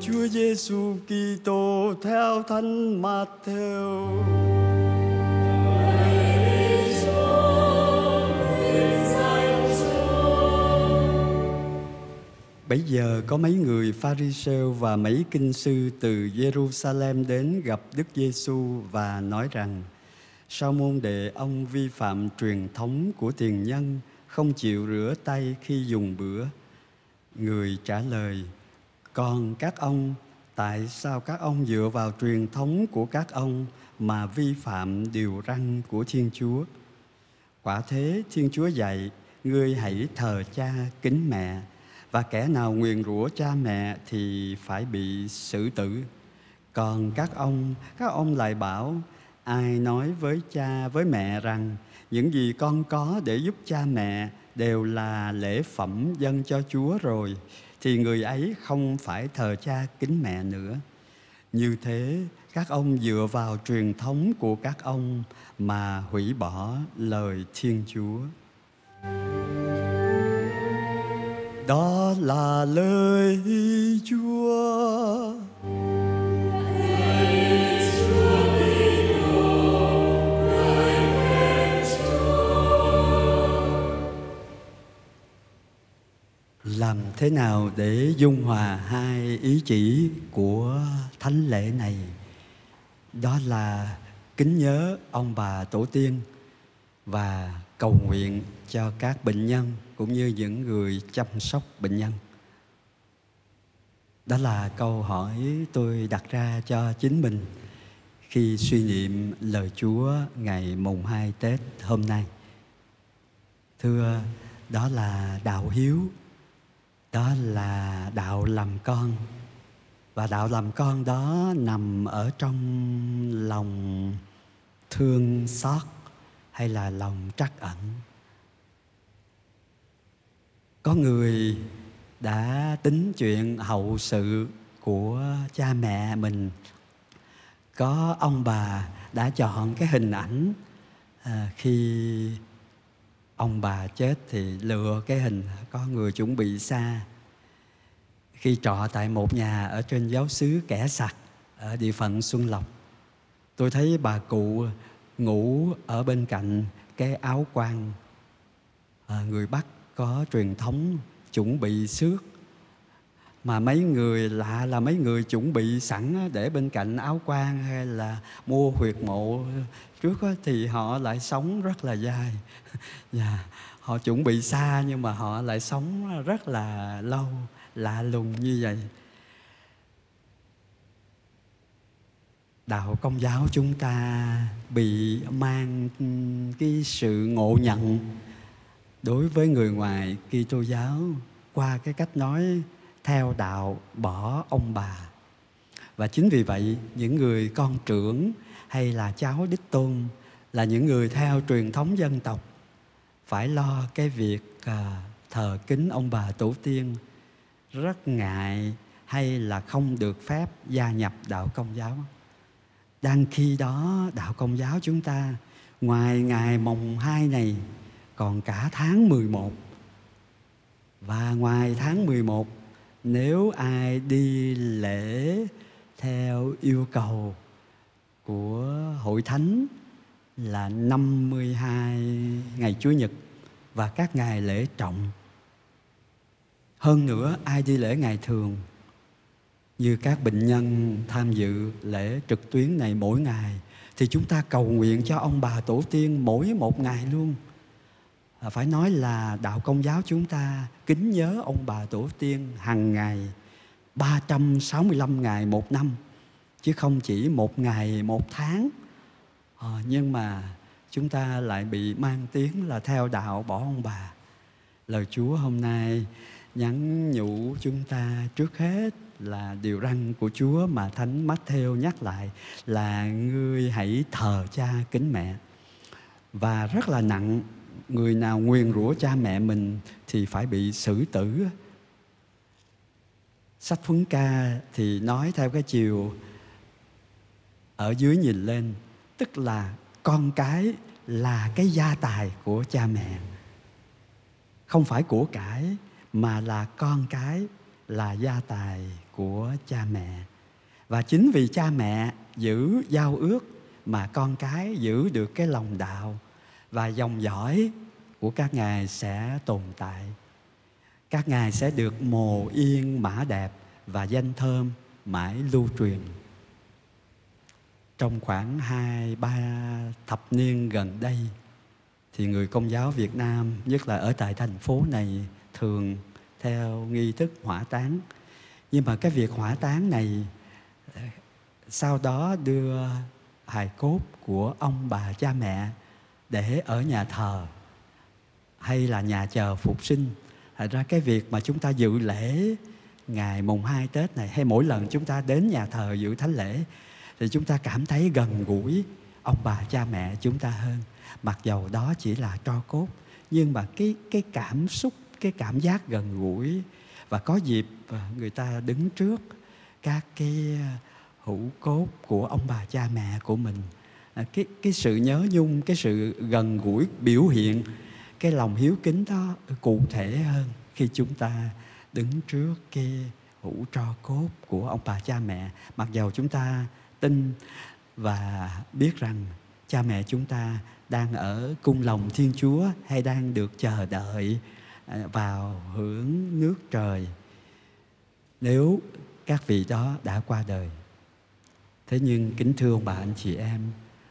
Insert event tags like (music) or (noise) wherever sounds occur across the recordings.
Chúa Giêsu Kitô theo Thánh Matthew. Bấy giờ có mấy người Pharisêu và mấy kinh sư từ Jerusalem đến gặp Đức Giêsu và nói rằng: Sao môn đệ ông vi phạm truyền thống của tiền nhân, không chịu rửa tay khi dùng bữa? Người trả lời: còn các ông, tại sao các ông dựa vào truyền thống của các ông mà vi phạm điều răn của Thiên Chúa? Quả thế Thiên Chúa dạy: Ngươi hãy thờ cha kính mẹ và kẻ nào nguyền rủa cha mẹ thì phải bị xử tử. Còn các ông, các ông lại bảo ai nói với cha với mẹ rằng những gì con có để giúp cha mẹ đều là lễ phẩm dâng cho Chúa rồi thì người ấy không phải thờ cha kính mẹ nữa. Như thế, các ông dựa vào truyền thống của các ông mà hủy bỏ lời Thiên Chúa. Đó là lời Chúa. Làm thế nào để dung hòa hai ý chỉ của thánh lễ này đó là kính nhớ ông bà tổ tiên và cầu nguyện cho các bệnh nhân cũng như những người chăm sóc bệnh nhân đó là câu hỏi tôi đặt ra cho chính mình khi suy niệm lời Chúa ngày mùng 2 Tết hôm nay. Thưa, đó là đạo hiếu đó là đạo làm con. Và đạo làm con đó nằm ở trong lòng thương xót hay là lòng trắc ẩn. Có người đã tính chuyện hậu sự của cha mẹ mình. Có ông bà đã chọn cái hình ảnh à, khi ông bà chết thì lựa cái hình có người chuẩn bị xa. Khi trọ tại một nhà ở trên giáo xứ kẻ sặc ở địa phận Xuân Lộc tôi thấy bà cụ ngủ ở bên cạnh cái áo quan. À, người Bắc có truyền thống chuẩn bị xước mà mấy người lạ là mấy người chuẩn bị sẵn để bên cạnh áo quan hay là mua huyệt mộ trước thì họ lại sống rất là dài yeah. (laughs) Dạ, họ chuẩn bị xa nhưng mà họ lại sống rất là lâu, lạ lùng như vậy đạo công giáo chúng ta bị mang cái sự ngộ nhận đối với người ngoài Kitô giáo qua cái cách nói theo đạo bỏ ông bà. Và chính vì vậy những người con trưởng hay là cháu đích tôn là những người theo truyền thống dân tộc phải lo cái việc à, thờ kính ông bà tổ tiên rất ngại hay là không được phép gia nhập đạo công giáo. Đang khi đó đạo công giáo chúng ta ngoài ngày mồng 2 này còn cả tháng 11 và ngoài tháng 11 nếu ai đi lễ theo yêu cầu của hội thánh là 52 ngày Chúa Nhật và các ngày lễ trọng. Hơn nữa ai đi lễ ngày thường, như các bệnh nhân tham dự lễ trực tuyến này mỗi ngày, thì chúng ta cầu nguyện cho ông bà tổ tiên mỗi một ngày luôn. À, phải nói là đạo công giáo chúng ta kính nhớ ông bà tổ tiên hàng ngày 365 ngày một năm chứ không chỉ một ngày một tháng. À, nhưng mà chúng ta lại bị mang tiếng là theo đạo bỏ ông bà. Lời chúa hôm nay nhắn nhủ chúng ta trước hết là điều răn của Chúa mà Thánh Matthew nhắc lại là ngươi hãy thờ cha kính mẹ. Và rất là nặng người nào nguyền rủa cha mẹ mình thì phải bị xử tử. Sách phấn ca thì nói theo cái chiều, ở dưới nhìn lên, tức là con cái là cái gia tài của cha mẹ. Không phải của cải, mà là con cái là gia tài của cha mẹ. Và chính vì cha mẹ giữ giao ước mà con cái giữ được cái lòng đạo và dòng dõi của các ngài sẽ tồn tại. Các ngài sẽ được mồ yên, mã đẹp và danh thơm mãi lưu truyền. Trong khoảng hai, ba thập niên gần đây, thì người công giáo Việt Nam, nhất là ở tại thành phố này, thường theo nghi thức hỏa táng. Nhưng mà cái việc hỏa táng này, sau đó đưa hài cốt của ông bà cha mẹ để ở nhà thờ hay là nhà chờ phục sinh. Thật ra cái việc mà chúng ta dự lễ ngày mùng 2 Tết này, hay mỗi lần chúng ta đến nhà thờ dự thánh lễ, thì chúng ta cảm thấy gần gũi ông bà cha mẹ chúng ta hơn. Mặc dầu đó chỉ là tro cốt, nhưng mà cái cái cảm xúc, cái cảm giác gần gũi và có dịp ờ, người ta đứng trước các cái ờ, hữu cốt của ông bà cha mẹ của mình À, cái cái sự nhớ nhung, cái sự gần gũi biểu hiện, cái lòng hiếu kính đó cụ thể hơn khi chúng ta đứng trước cái hũ tro cốt của ông bà cha mẹ. Mặc dầu chúng ta tin và biết rằng cha mẹ chúng ta đang ở cung lòng thiên chúa hay đang được chờ đợi à, vào hưởng nước trời, nếu các vị đó đã qua đời. Thế nhưng kính thưa ông bà, anh chị em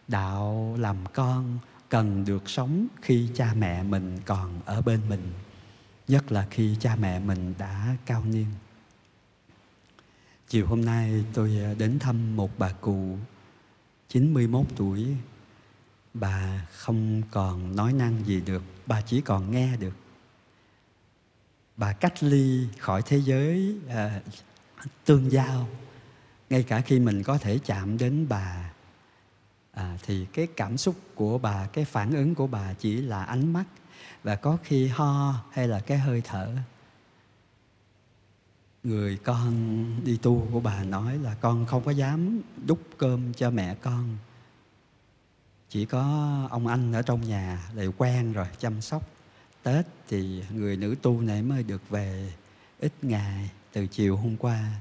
đạo làm con cần được sống khi cha mẹ mình còn ở bên mình nhất là khi cha mẹ mình đã cao niên. Chiều hôm nay tôi ờ, đến thăm một bà cụ 91 tuổi. Bà không còn nói năng gì được bà chỉ còn nghe được. Bà cách ly khỏi thế giới à, tương giao ngay cả khi mình có thể chạm đến bà à, thì cái cảm xúc của bà cái phản ứng của bà chỉ là ánh mắt và có khi ho hay là cái hơi thở. Người con đi tu của bà nói là con không có dám đút cơm cho mẹ con. Chỉ có ông anh ở trong nhà đều quen rồi chăm sóc. Tết thì người nữ tu này mới được về ít ngày từ chiều hôm qua.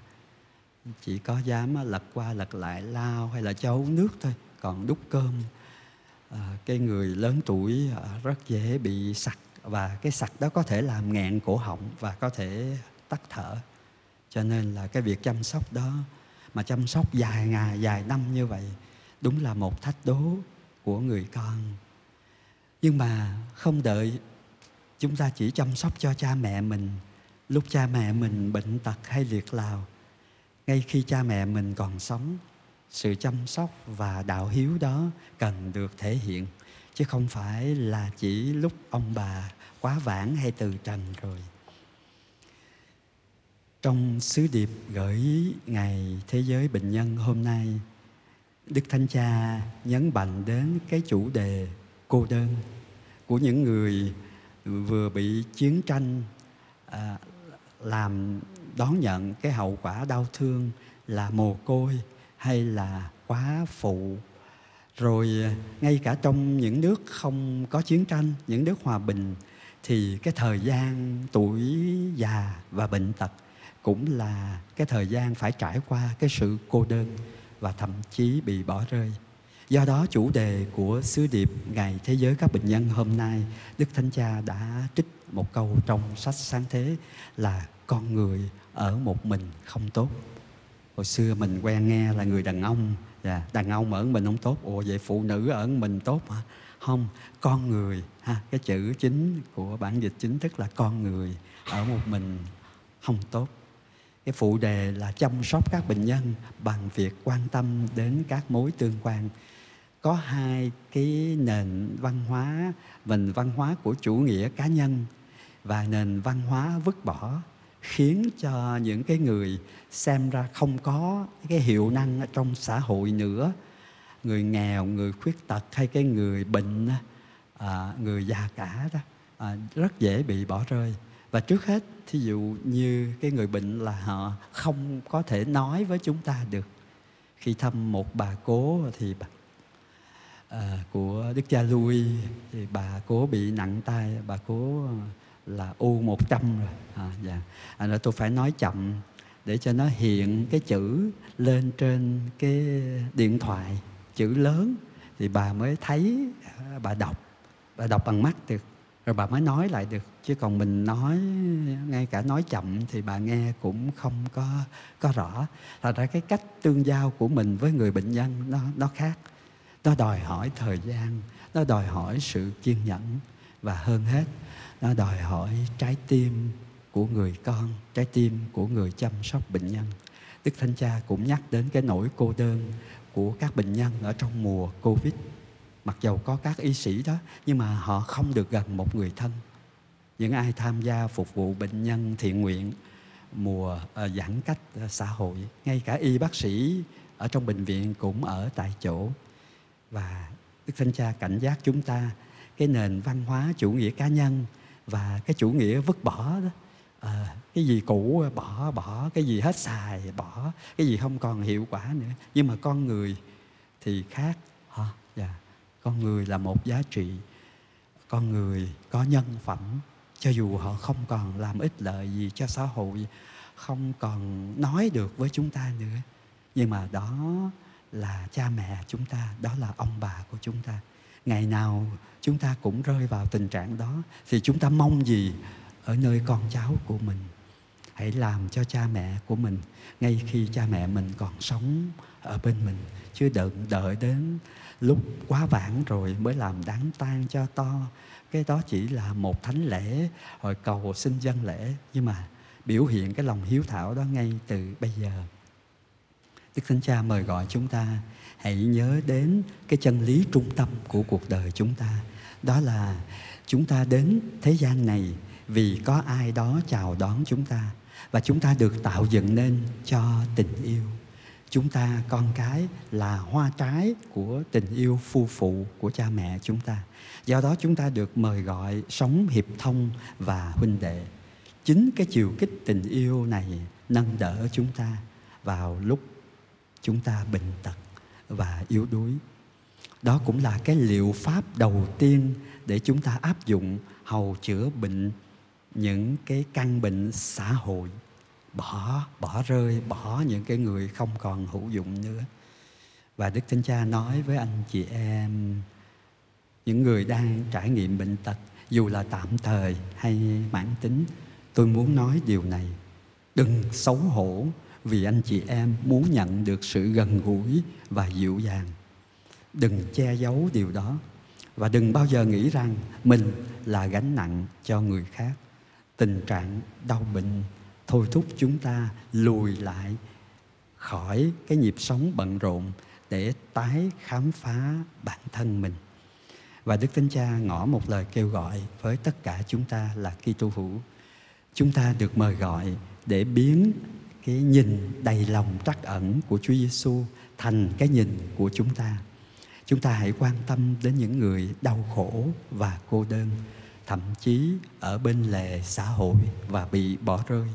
Chỉ có dám lật qua lật lại lao hay là cho uống nước thôi còn đút cơm à, cái người lớn tuổi à, rất dễ bị sặc và cái sặc đó có thể làm nghẹn cổ họng và có thể tắt thở. Cho nên là cái việc chăm sóc đó mà chăm sóc dài ngày dài năm như vậy đúng là một thách đố của người con. Nhưng mà không đợi chúng ta chỉ chăm sóc cho cha mẹ mình lúc cha mẹ mình bệnh tật hay liệt lào ngay khi cha mẹ mình còn sống sự chăm sóc và đạo hiếu đó cần được thể hiện chứ không phải là chỉ lúc ông bà quá vãng hay từ trần rồi. Trong sứ điệp gửi ngày thế giới bệnh nhân hôm nay đức thánh cha nhấn mạnh đến cái chủ đề cô đơn của những người vừa bị chiến tranh à, làm đón nhận cái hậu quả đau thương là mồ côi hay là quá phụ? Rồi à, ngay cả trong những nước không có chiến tranh, những nước hòa bình, thì cái thời gian tuổi già và bệnh tật cũng là cái thời gian phải trải qua cái sự cô đơn và thậm chí bị bỏ rơi. Do đó, chủ đề của sứ điệp ngày thế giới các bệnh nhân hôm nay, đức thánh cha đã trích một câu trong sách sáng thế là con người ở một mình không tốt hồi xưa mình quen nghe là người đàn ông. Dạ, đàn ông ở mình không tốt. Ủa vậy phụ nữ ở mình tốt hả? Không con người. Ha cái chữ chính của bản dịch chính thức là con người ở một mình không tốt. Cái phụ đề là chăm sóc các bệnh nhân bằng việc quan tâm đến các mối tương quan. Có hai cái nền văn hóa mình văn hóa của chủ nghĩa cá nhân và nền văn hóa vứt bỏ khiến cho những cái người xem ra không có cái hiệu năng ở trong xã hội nữa. Người nghèo người khuyết tật hay cái người bệnh à, người già cả đó à, rất dễ bị bỏ rơi. Và trước hết thí dụ như cái người bệnh là họ không có thể nói với chúng ta được. Khi thăm một bà cố thì bà, à, của đức cha Louis thì bà cố bị nặng tay bà cố là u 100 rồi. À, dạ. à, nữa tôi phải nói chậm để cho nó hiện cái chữ lên trên cái điện thoại chữ lớn. Thì bà mới thấy à, bà đọc bà đọc bằng mắt được. Rồi bà mới nói lại được. Chứ còn mình nói ngay cả nói chậm thì bà nghe cũng không có có rõ. Là ra cái cách tương giao của mình với người bệnh nhân nó nó khác. Nó đòi hỏi thời gian nó đòi hỏi sự kiên nhẫn và hơn hết nó đòi hỏi trái tim của người con trái tim của người chăm sóc bệnh nhân. Đức thánh cha cũng nhắc đến cái nỗi cô đơn của các bệnh nhân ở trong mùa covid. Mặc dầu có các y sĩ đó nhưng mà họ không được gần một người thân. Những ai tham gia phục vụ bệnh nhân thiện nguyện mùa uh, giãn cách uh, xã hội ngay cả y bác sĩ ở trong bệnh viện cũng ở tại chỗ. Và đức thánh cha cảnh giác chúng ta cái nền văn hóa chủ nghĩa cá nhân và cái chủ nghĩa vứt bỏ đó à, cái gì cũ bỏ bỏ cái gì hết xài bỏ cái gì không còn hiệu quả nữa nhưng mà con người thì khác hả. Dạ. con người là một giá trị con người có nhân phẩm cho dù họ không còn làm ích lợi gì cho xã hội không còn nói được với chúng ta nữa nhưng mà đó là cha mẹ chúng ta đó là ông bà của chúng ta ngày nào chúng ta cũng rơi vào tình trạng đó thì chúng ta mong gì ở nơi con cháu của mình? Hãy làm cho cha mẹ của mình ngay khi cha mẹ mình còn sống ở bên mình, chứ đợi đợi đến lúc quá vãng rồi mới làm đáng tang cho to. Cái đó chỉ là một thánh lễ hồi cầu xin dân lễ, nhưng mà biểu hiện cái lòng hiếu thảo đó ngay từ bây giờ. Đức thánh cha mời gọi chúng ta hãy nhớ đến cái chân lý trung tâm của cuộc đời chúng ta. Đó là chúng ta đến thế gian này vì có ai đó chào đón chúng ta và chúng ta được tạo dựng nên cho tình yêu. Chúng ta, con cái, là hoa trái của tình yêu phu phụ của cha mẹ chúng ta. Do đó chúng ta được mời gọi sống hiệp thông và huynh đệ. Chính cái chiều kích tình yêu này nâng đỡ chúng ta vào lúc chúng ta bệnh tật và yếu đuối. Đó cũng là cái liệu pháp đầu tiên để chúng ta áp dụng hầu chữa bệnh, những cái căn bệnh xã hội. Bỏ bỏ rơi, bỏ những cái người không còn hữu dụng nữa. Và đức thánh cha nói với anh chị em, những người đang trải nghiệm bệnh tật, dù là tạm thời hay mãn tính, tôi muốn nói điều này. Đừng xấu hổ vì anh chị em muốn nhận được sự gần gũi và dịu dàng. Đừng che giấu điều đó và đừng bao giờ nghĩ rằng mình là gánh nặng cho người khác. Tình trạng đau bệnh thôi thúc chúng ta lùi lại khỏi cái nhịp sống bận rộn để tái khám phá bản thân mình. Và Đức Thánh Cha ngỏ một lời kêu gọi với tất cả chúng ta là Kitô hữu. Chúng ta được mời gọi để biến cái nhìn đầy lòng trắc ẩn của Chúa Giêsu thành cái nhìn của chúng ta. Chúng ta hãy quan tâm đến những người đau khổ và cô đơn, thậm chí ở bên lề xã hội và bị bỏ rơi.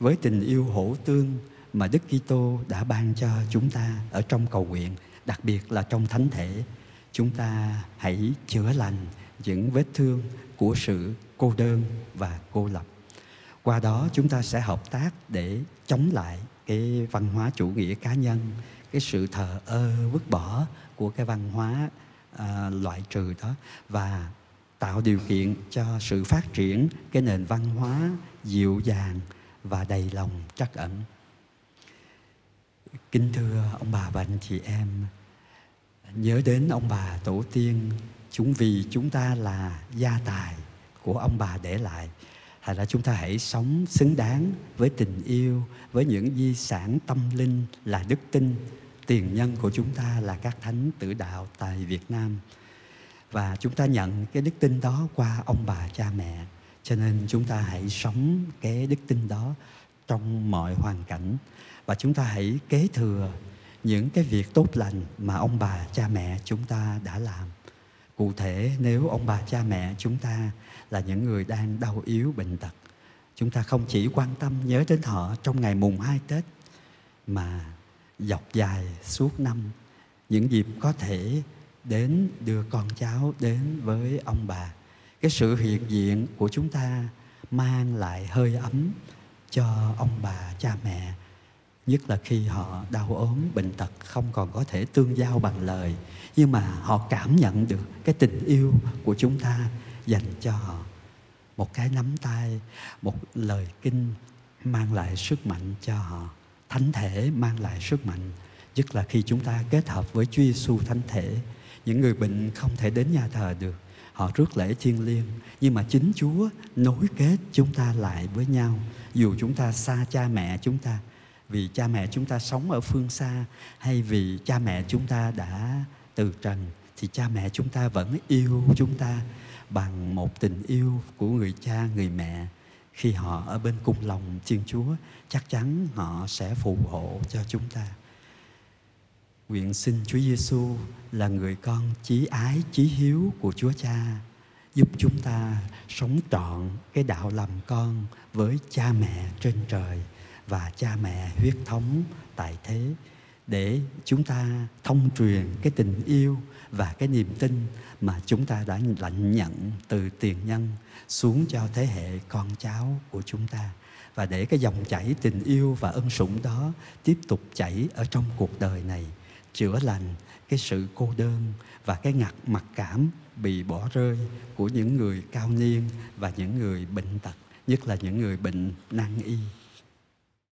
Với tình yêu hổ tương mà Đức Kitô đã ban cho chúng ta ở trong cầu nguyện, đặc biệt là trong thánh thể, chúng ta hãy chữa lành những vết thương của sự cô đơn và cô lập qua đó chúng ta sẽ hợp tác để chống lại cái văn hóa chủ nghĩa cá nhân cái sự thờ ơ vứt bỏ của cái văn hóa à, loại trừ đó và tạo điều kiện cho sự phát triển cái nền văn hóa dịu dàng và đầy lòng trắc ẩn. Kính thưa ông bà và anh chị em nhớ đến ông bà tổ tiên chúng vì chúng ta là gia tài của ông bà để lại thành ra chúng ta hãy sống xứng đáng với tình yêu, với những di sản tâm linh là đức tin, tiền nhân của chúng ta là các thánh tử đạo tại Việt Nam. Và chúng ta nhận cái đức tin đó qua ông bà, cha mẹ. Cho nên chúng ta hãy sống cái đức tin đó trong mọi hoàn cảnh. Và chúng ta hãy kế thừa những cái việc tốt lành mà ông bà, cha mẹ chúng ta đã làm cụ thể, nếu ông bà cha mẹ chúng ta là những người đang đau yếu bệnh tật, chúng ta không chỉ quan tâm, nhớ đến họ trong ngày mùng hai tết, mà dọc dài suốt năm, những dịp có thể đến đưa con cháu đến với ông bà, cái sự hiện diện của chúng ta mang lại hơi ấm cho ông bà cha mẹ nhất là khi họ đau ốm, bệnh tật không còn có thể tương giao bằng lời. Nhưng mà họ cảm nhận được cái tình yêu của chúng ta dành cho họ. Một cái nắm tay, một lời kinh mang lại sức mạnh cho họ. Thánh thể mang lại sức mạnh. Nhất là khi chúng ta kết hợp với Chúa Giêsu thánh thể. Những người bệnh không thể đến nhà thờ được. Họ rước lễ thiêng liêng. Nhưng mà chính Chúa nối kết chúng ta lại với nhau. Dù chúng ta xa cha mẹ chúng ta vì cha mẹ chúng ta sống ở phương xa hay vì cha mẹ chúng ta đã từ trần, thì cha mẹ chúng ta vẫn yêu chúng ta bằng một tình yêu của người cha, người mẹ khi họ ở bên cùng lòng Thiên Chúa, chắc chắn họ sẽ phù hộ cho chúng ta. Nguyện xin Chúa Giêsu là người con chí ái, chí hiếu của Chúa Cha, giúp chúng ta sống trọn cái đạo làm con với cha mẹ trên trời và cha mẹ huyết thống tại thế để chúng ta thông truyền cái tình yêu và cái niềm tin mà chúng ta đã lãnh nhận từ tiền nhân xuống cho thế hệ con cháu của chúng ta. Và để cái dòng chảy tình yêu và ân sủng đó tiếp tục chảy ở trong cuộc đời này, chữa lành cái sự cô đơn và cái ngặt mặc cảm bị bỏ rơi của những người cao niên và những người bệnh tật, nhất là những người bệnh nan y.